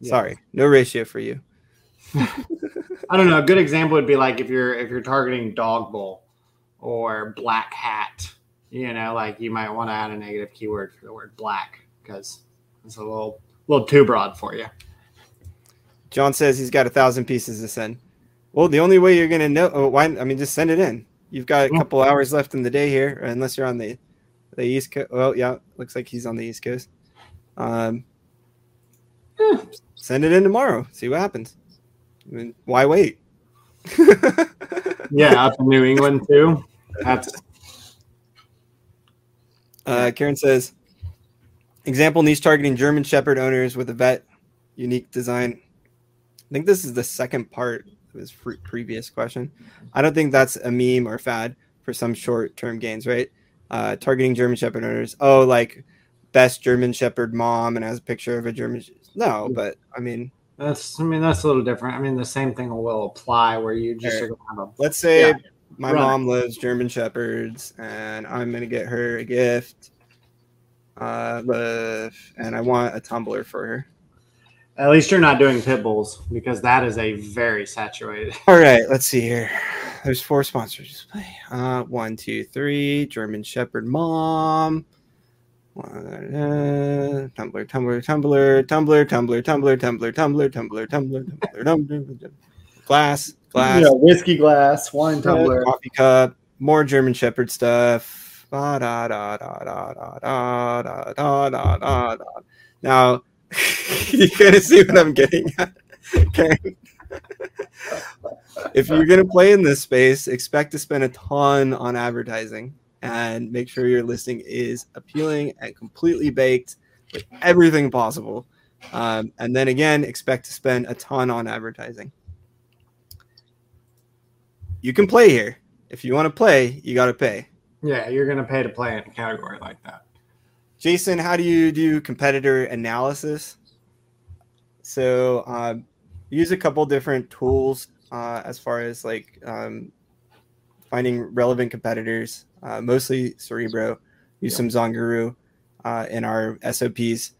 Speaker 2: Yeah.
Speaker 1: Sorry, no ratio for you.
Speaker 2: I don't know. A good example would be like if you're if you're targeting dog bowl or black hat. You know, like you might want to add a negative keyword for the word black because it's a little little too broad for you.
Speaker 1: John says he's got a thousand pieces to send. Well, the only way you're gonna know, oh, why? I mean, just send it in. You've got a couple hours left in the day here, unless you're on the the east coast. Well, yeah, looks like he's on the east coast. Um,
Speaker 2: Yeah.
Speaker 1: send it in tomorrow. See what happens. I mean, why wait?
Speaker 2: Yeah, up in New England too. That's
Speaker 1: Uh, Karen says, example niche targeting German Shepherd owners with a vet unique design. I think this is the second part of his previous question. I don't think that's a meme or fad for some short term gains, right? Uh, targeting German Shepherd owners. Oh, like best German Shepherd mom and has a picture of a German. No, but I mean,
Speaker 2: that's. I mean, that's a little different. I mean, the same thing will apply where you just
Speaker 1: Sure.
Speaker 2: are going to have a
Speaker 1: let's say
Speaker 2: Yeah.
Speaker 1: my mom loves German Shepherds and I'm to get her a gift. Uh, and I want a tumbler for her.
Speaker 2: At least you're not doing pit bulls because that is a very saturated.
Speaker 1: All right, let's see here. There's four sponsors. Uh, one, two, three. German Shepherd Mom. Uh, tumbler, tumbler, tumbler, tumbler, tumbler, tumbler, tumbler, tumbler, tumbler, tumbler, tumbler, tumbler, glass, glass,
Speaker 2: Yeah, whiskey glass, wine tumbler.
Speaker 1: coffee cup, more German Shepherd stuff. Da, da, da, da, da, da, da, da, da, da, da. Now, you kind of see what I'm getting at. Okay. if you're going to play in this space, expect to spend a ton on advertising and make sure your listing is appealing and completely baked with everything possible. Um, and then again, expect to spend a ton on advertising. You can play here. If you want to play, you got to pay.
Speaker 2: Yeah, you're going to pay to play in a category like that.
Speaker 1: Jason, how do you do competitor analysis? So, um, use a couple different tools uh, as far as like um, finding relevant competitors, uh, mostly Cerebro. Use some Zonguru uh, in our SOPs,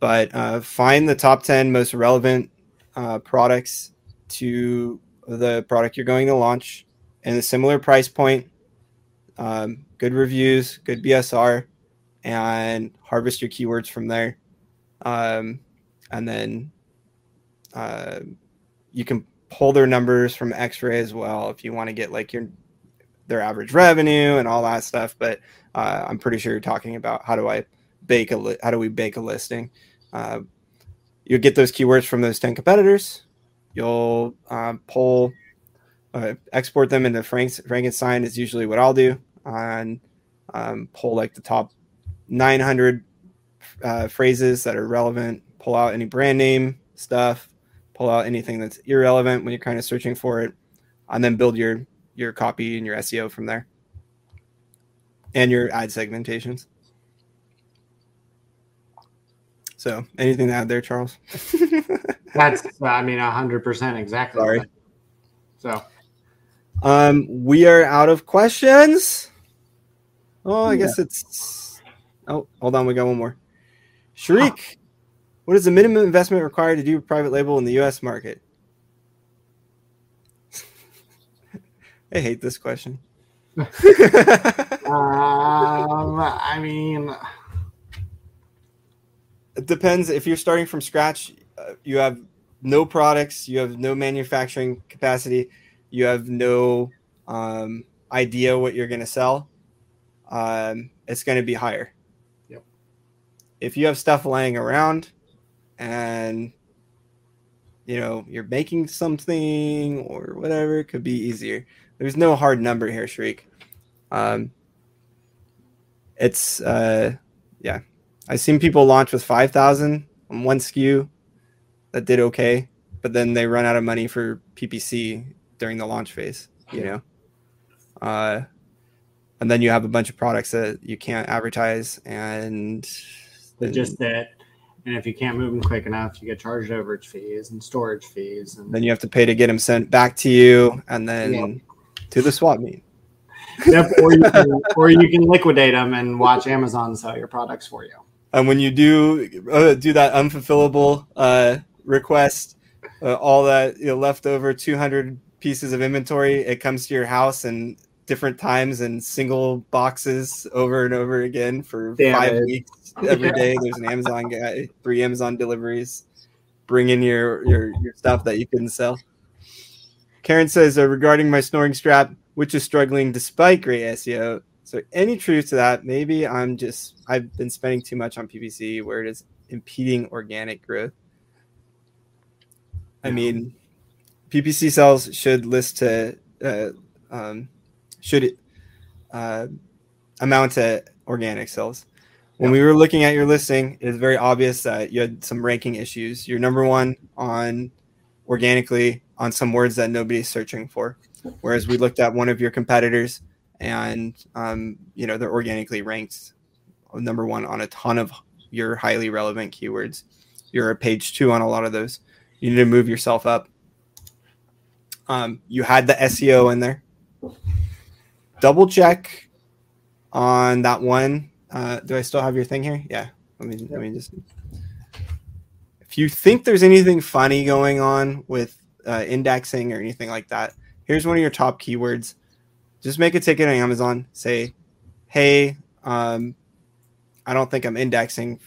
Speaker 1: but uh, find the top 10 most relevant uh, products to the product you're going to launch in a similar price point, um, good reviews, good BSR and harvest your keywords from there. Um, and then uh, you can pull their numbers from X-Ray as well if you want to get like your their average revenue and all that stuff. But uh, I'm pretty sure you're talking about how do I bake a li- how do we bake a listing. Uh, you'll get those keywords from those 10 competitors. You'll um, pull, uh, export them into Frank's, Frankenstein is usually what I'll do and um, pull like the top 900 uh, phrases that are relevant, pull out any brand name stuff, pull out anything that's irrelevant when you're kind of searching for it, and then build your your copy and your SEO from there, and your ad segmentations. So, anything to add there, Charles?
Speaker 2: That's, I mean, hundred percent exactly.
Speaker 1: Sorry.
Speaker 2: So,
Speaker 1: um, we are out of questions. Oh, I guess it's. Oh, hold on, we got one more. Shriek, what is the minimum investment required to do a private label in the U.S. market? I hate this question.
Speaker 2: um, I mean,
Speaker 1: It depends. If you're starting from scratch, uh, you have no products, you have no manufacturing capacity, you have no um, idea what you're going to sell. Um, it's going to be higher.
Speaker 2: Yep.
Speaker 1: If you have stuff laying around, and you know you're making something or whatever, it could be easier. There's no hard number here, Shriek. Um, it's uh, yeah. I've seen people launch with 5,000 on one SKU that did okay, but then they run out of money for PPC during the launch phase, you know? Uh, and then you have a bunch of products that you can't advertise and
Speaker 2: just that. And if you can't move them quick enough, you get charged overage fees and storage fees. And
Speaker 1: then you have to pay to get them sent back to you and then
Speaker 2: Yep.
Speaker 1: To the swap meet.
Speaker 2: Yep, or you can, or you can liquidate them and watch Amazon sell your products for you.
Speaker 1: And when you do uh, do that unfulfillable uh, request, uh, all that you know, leftover 200 pieces of inventory, it comes to your house and different times and single boxes over and over again for
Speaker 2: Damn
Speaker 1: five
Speaker 2: it.
Speaker 1: weeks every day. There's an Amazon guy, three Amazon deliveries. Bring in your your, your stuff that you couldn't sell. Karen says uh, regarding my snoring strap, which is struggling despite great SEO. So any truth to that? Maybe I'm just I've been spending too much on PPC where it is impeding organic growth. I mean, PPC sales should list to uh, um, should it uh, amount to organic sales. When we were looking at your listing, it was very obvious that you had some ranking issues. You're number one on organically on some words that nobody's searching for. Whereas we looked at one of your competitors and um, you know they're organically ranked number one on a ton of your highly relevant keywords. You're a page two on a lot of those. You need to move yourself up. Um, you had the SEO in there. Double check on that one. Uh, do I still have your thing here? Yeah. Let me let me just. If you think there's anything funny going on with uh, indexing or anything like that, here's one of your top keywords. Just make a ticket on Amazon. Say, hey, um, I don't think I'm indexing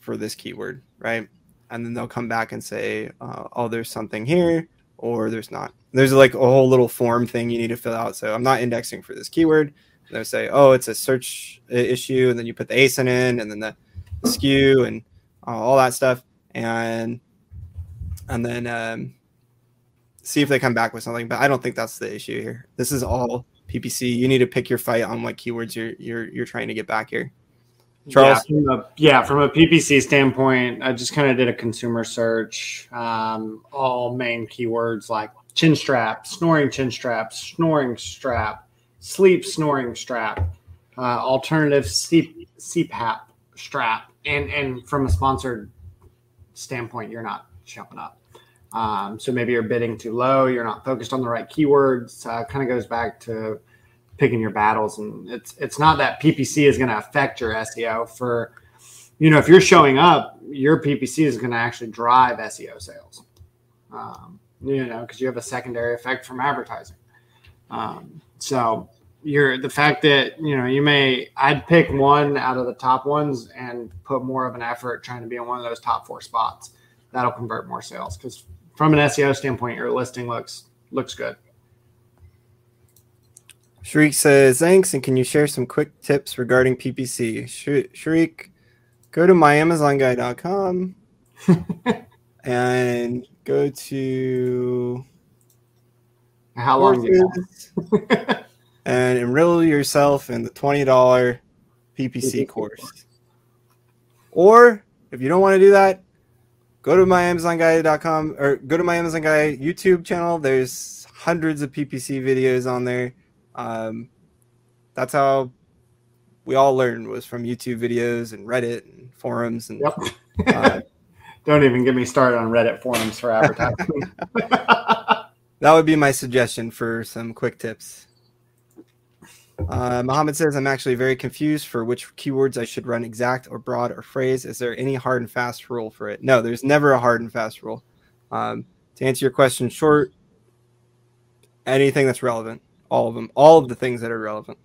Speaker 1: for this keyword, right? And then they'll come back and say, uh, oh, there's something here, or there's not. There's like a whole little form thing you need to fill out. So I'm not indexing for this keyword. And they'll say, oh, it's a search issue, and then you put the ASIN in, and then the SKU, and uh, all that stuff, and and then um, see if they come back with something. But I don't think that's the issue here. This is all PPC. You need to pick your fight on what keywords you're you're you're trying to get back here. Charles?
Speaker 2: Yeah, from a, yeah, from a PPC standpoint, I just kind of did a consumer search. Um, all main keywords like chin strap, snoring chin strap, snoring strap, sleep snoring strap, uh, alternative C- CPAP strap, and and from a sponsored standpoint, you're not jumping up. Um, so maybe you're bidding too low. You're not focused on the right keywords. Uh, kind of goes back to picking your battles and it's it's not that ppc is going to affect your seo for you know if you're showing up your ppc is going to actually drive seo sales um, you know because you have a secondary effect from advertising um, so you're the fact that you know you may i'd pick one out of the top ones and put more of an effort trying to be in one of those top four spots. That'll convert more sales because from an seo standpoint your listing looks looks good.
Speaker 1: Shriek says, thanks, and can you share some quick tips regarding PPC? Shriek, go to myamazonguy.com and go to
Speaker 2: how long
Speaker 1: and enroll yourself in the $20 PPC course. Or if you don't want to do that, go to myamazonguy.com or go to my Amazon Guy YouTube channel. There's hundreds of PPC videos on there. Um, that's how we all learned was from YouTube videos and Reddit and forums and.
Speaker 2: Yep. uh, Don't even get me started on Reddit forums for advertising.
Speaker 1: that would be my suggestion for some quick tips. Uh, Muhammad says, I'm actually very confused for which keywords I should run exact or broad or phrase. Is there any hard and fast rule for it? No, there's never a hard and fast rule. Um, to answer your question short, anything that's relevant, all of them, all of the things that are relevant.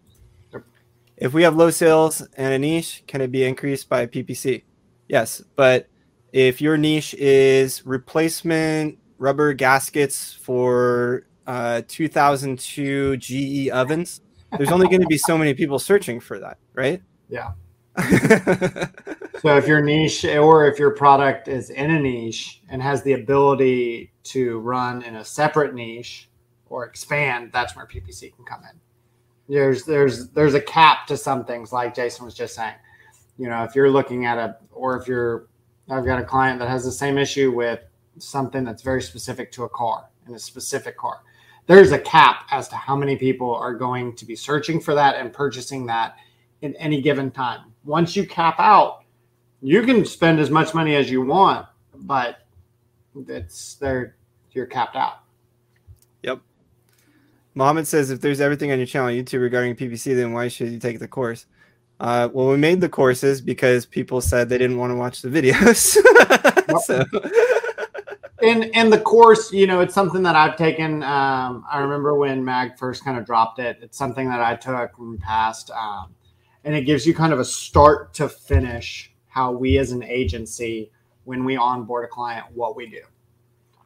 Speaker 1: If we have low sales and a niche, can it be increased by PPC? Yes, but if your niche is replacement rubber gaskets for uh, 2002 GE ovens, there's only going to be so many people searching for that, right?
Speaker 2: Yeah. so if your niche or if your product is in a niche and has the ability to run in a separate niche or expand, that's where PPC can come in. There's there's there's a cap to some things like Jason was just saying. You know, if you're looking at a or if you're I've got a client that has the same issue with something that's very specific to a car in a specific car there's a cap as to how many people are going to be searching for that and purchasing that in any given time. Once you cap out, you can spend as much money as you want, but it's there you're capped out.
Speaker 1: Yep. Mohammed says if there's everything on your channel on YouTube regarding PPC, then why should you take the course? Uh, well, we made the courses because people said they didn't want to watch the videos. so
Speaker 2: in in the course, you know, it's something that I've taken. Um, I remember when Mag first kind of dropped it. It's something that I took from past, um, and it gives you kind of a start to finish how we as an agency, when we onboard a client, what we do.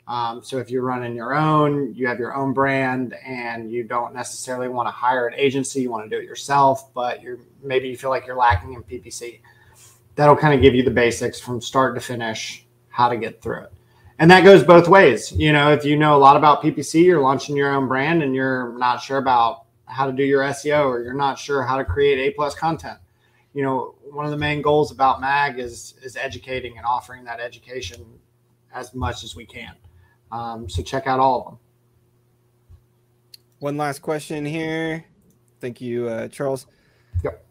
Speaker 2: Um, so if you're running your own, you have your own brand, and you don't necessarily want to hire an agency, you want to do it yourself, but you're maybe you feel like you're lacking in PPC. That'll kind of give you the basics from start to finish, how to get through it and that goes both ways. You know, if you know a lot about PPC, you're launching your own brand and you're not sure about how to do your SEO or you're not sure how to create A plus content. You know, one of the main goals about MAG is is educating and offering that education as much as we can. Um, so check out all of them.
Speaker 1: One last question here. Thank you, uh, Charles.
Speaker 2: Yep.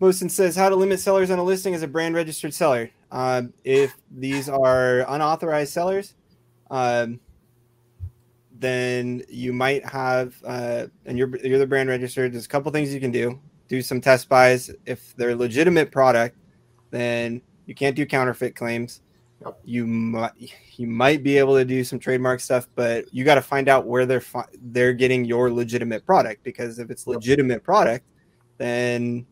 Speaker 1: Mosin says, "How to limit sellers on a listing as a brand registered seller?" Um, if these are unauthorized sellers, um, then you might have, uh, and you're you're the brand registered. There's a couple things you can do. Do some test buys. If they're legitimate product, then you can't do counterfeit claims. Yep. You might you might be able to do some trademark stuff, but you got to find out where they're fi- they're getting your legitimate product. Because if it's legitimate product, then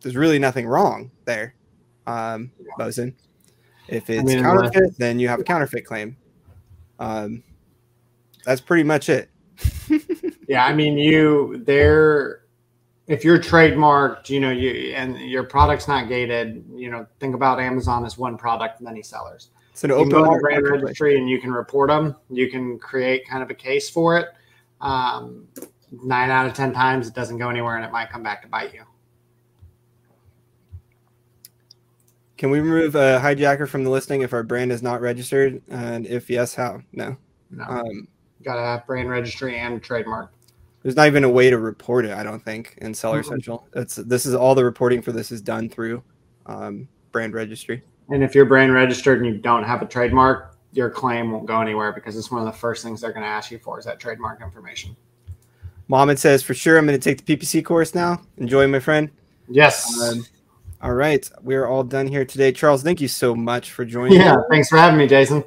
Speaker 1: there's really nothing wrong there um, Mosin. If it's I mean, counterfeit, then you have a counterfeit claim. Um, that's pretty much it.
Speaker 2: yeah, I mean, you there. If you're trademarked, you know, you and your product's not gated, you know, think about Amazon as one product, many sellers.
Speaker 1: It's an open you
Speaker 2: brand registry, and you can report them. You can create kind of a case for it. Um, nine out of ten times, it doesn't go anywhere, and it might come back to bite you.
Speaker 1: Can we remove a hijacker from the listing if our brand is not registered? And if yes, how? No.
Speaker 2: No. Um, Got to have brand registry and trademark.
Speaker 1: There's not even a way to report it. I don't think in Seller mm-hmm. Central. It's this is all the reporting for this is done through um, brand registry.
Speaker 2: And if you're brand registered and you don't have a trademark, your claim won't go anywhere because it's one of the first things they're going to ask you for is that trademark information.
Speaker 1: Mohammed says for sure I'm going to take the PPC course now. Enjoy, my friend.
Speaker 2: Yes. Um,
Speaker 1: all right, we're all done here today. Charles, thank you so much for joining.
Speaker 2: Yeah, me. thanks for having me, Jason.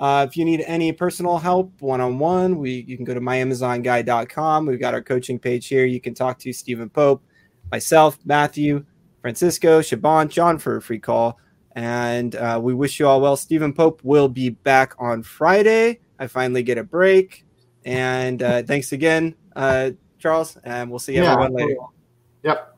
Speaker 1: Uh, if you need any personal help one on one, we you can go to myamazonguy.com. We've got our coaching page here. You can talk to Steven Pope, myself, Matthew, Francisco, Shaban, John for a free call. And uh, we wish you all well. Steven Pope will be back on Friday. I finally get a break. And uh, thanks again, uh, Charles, and we'll see everyone later.
Speaker 2: Yep.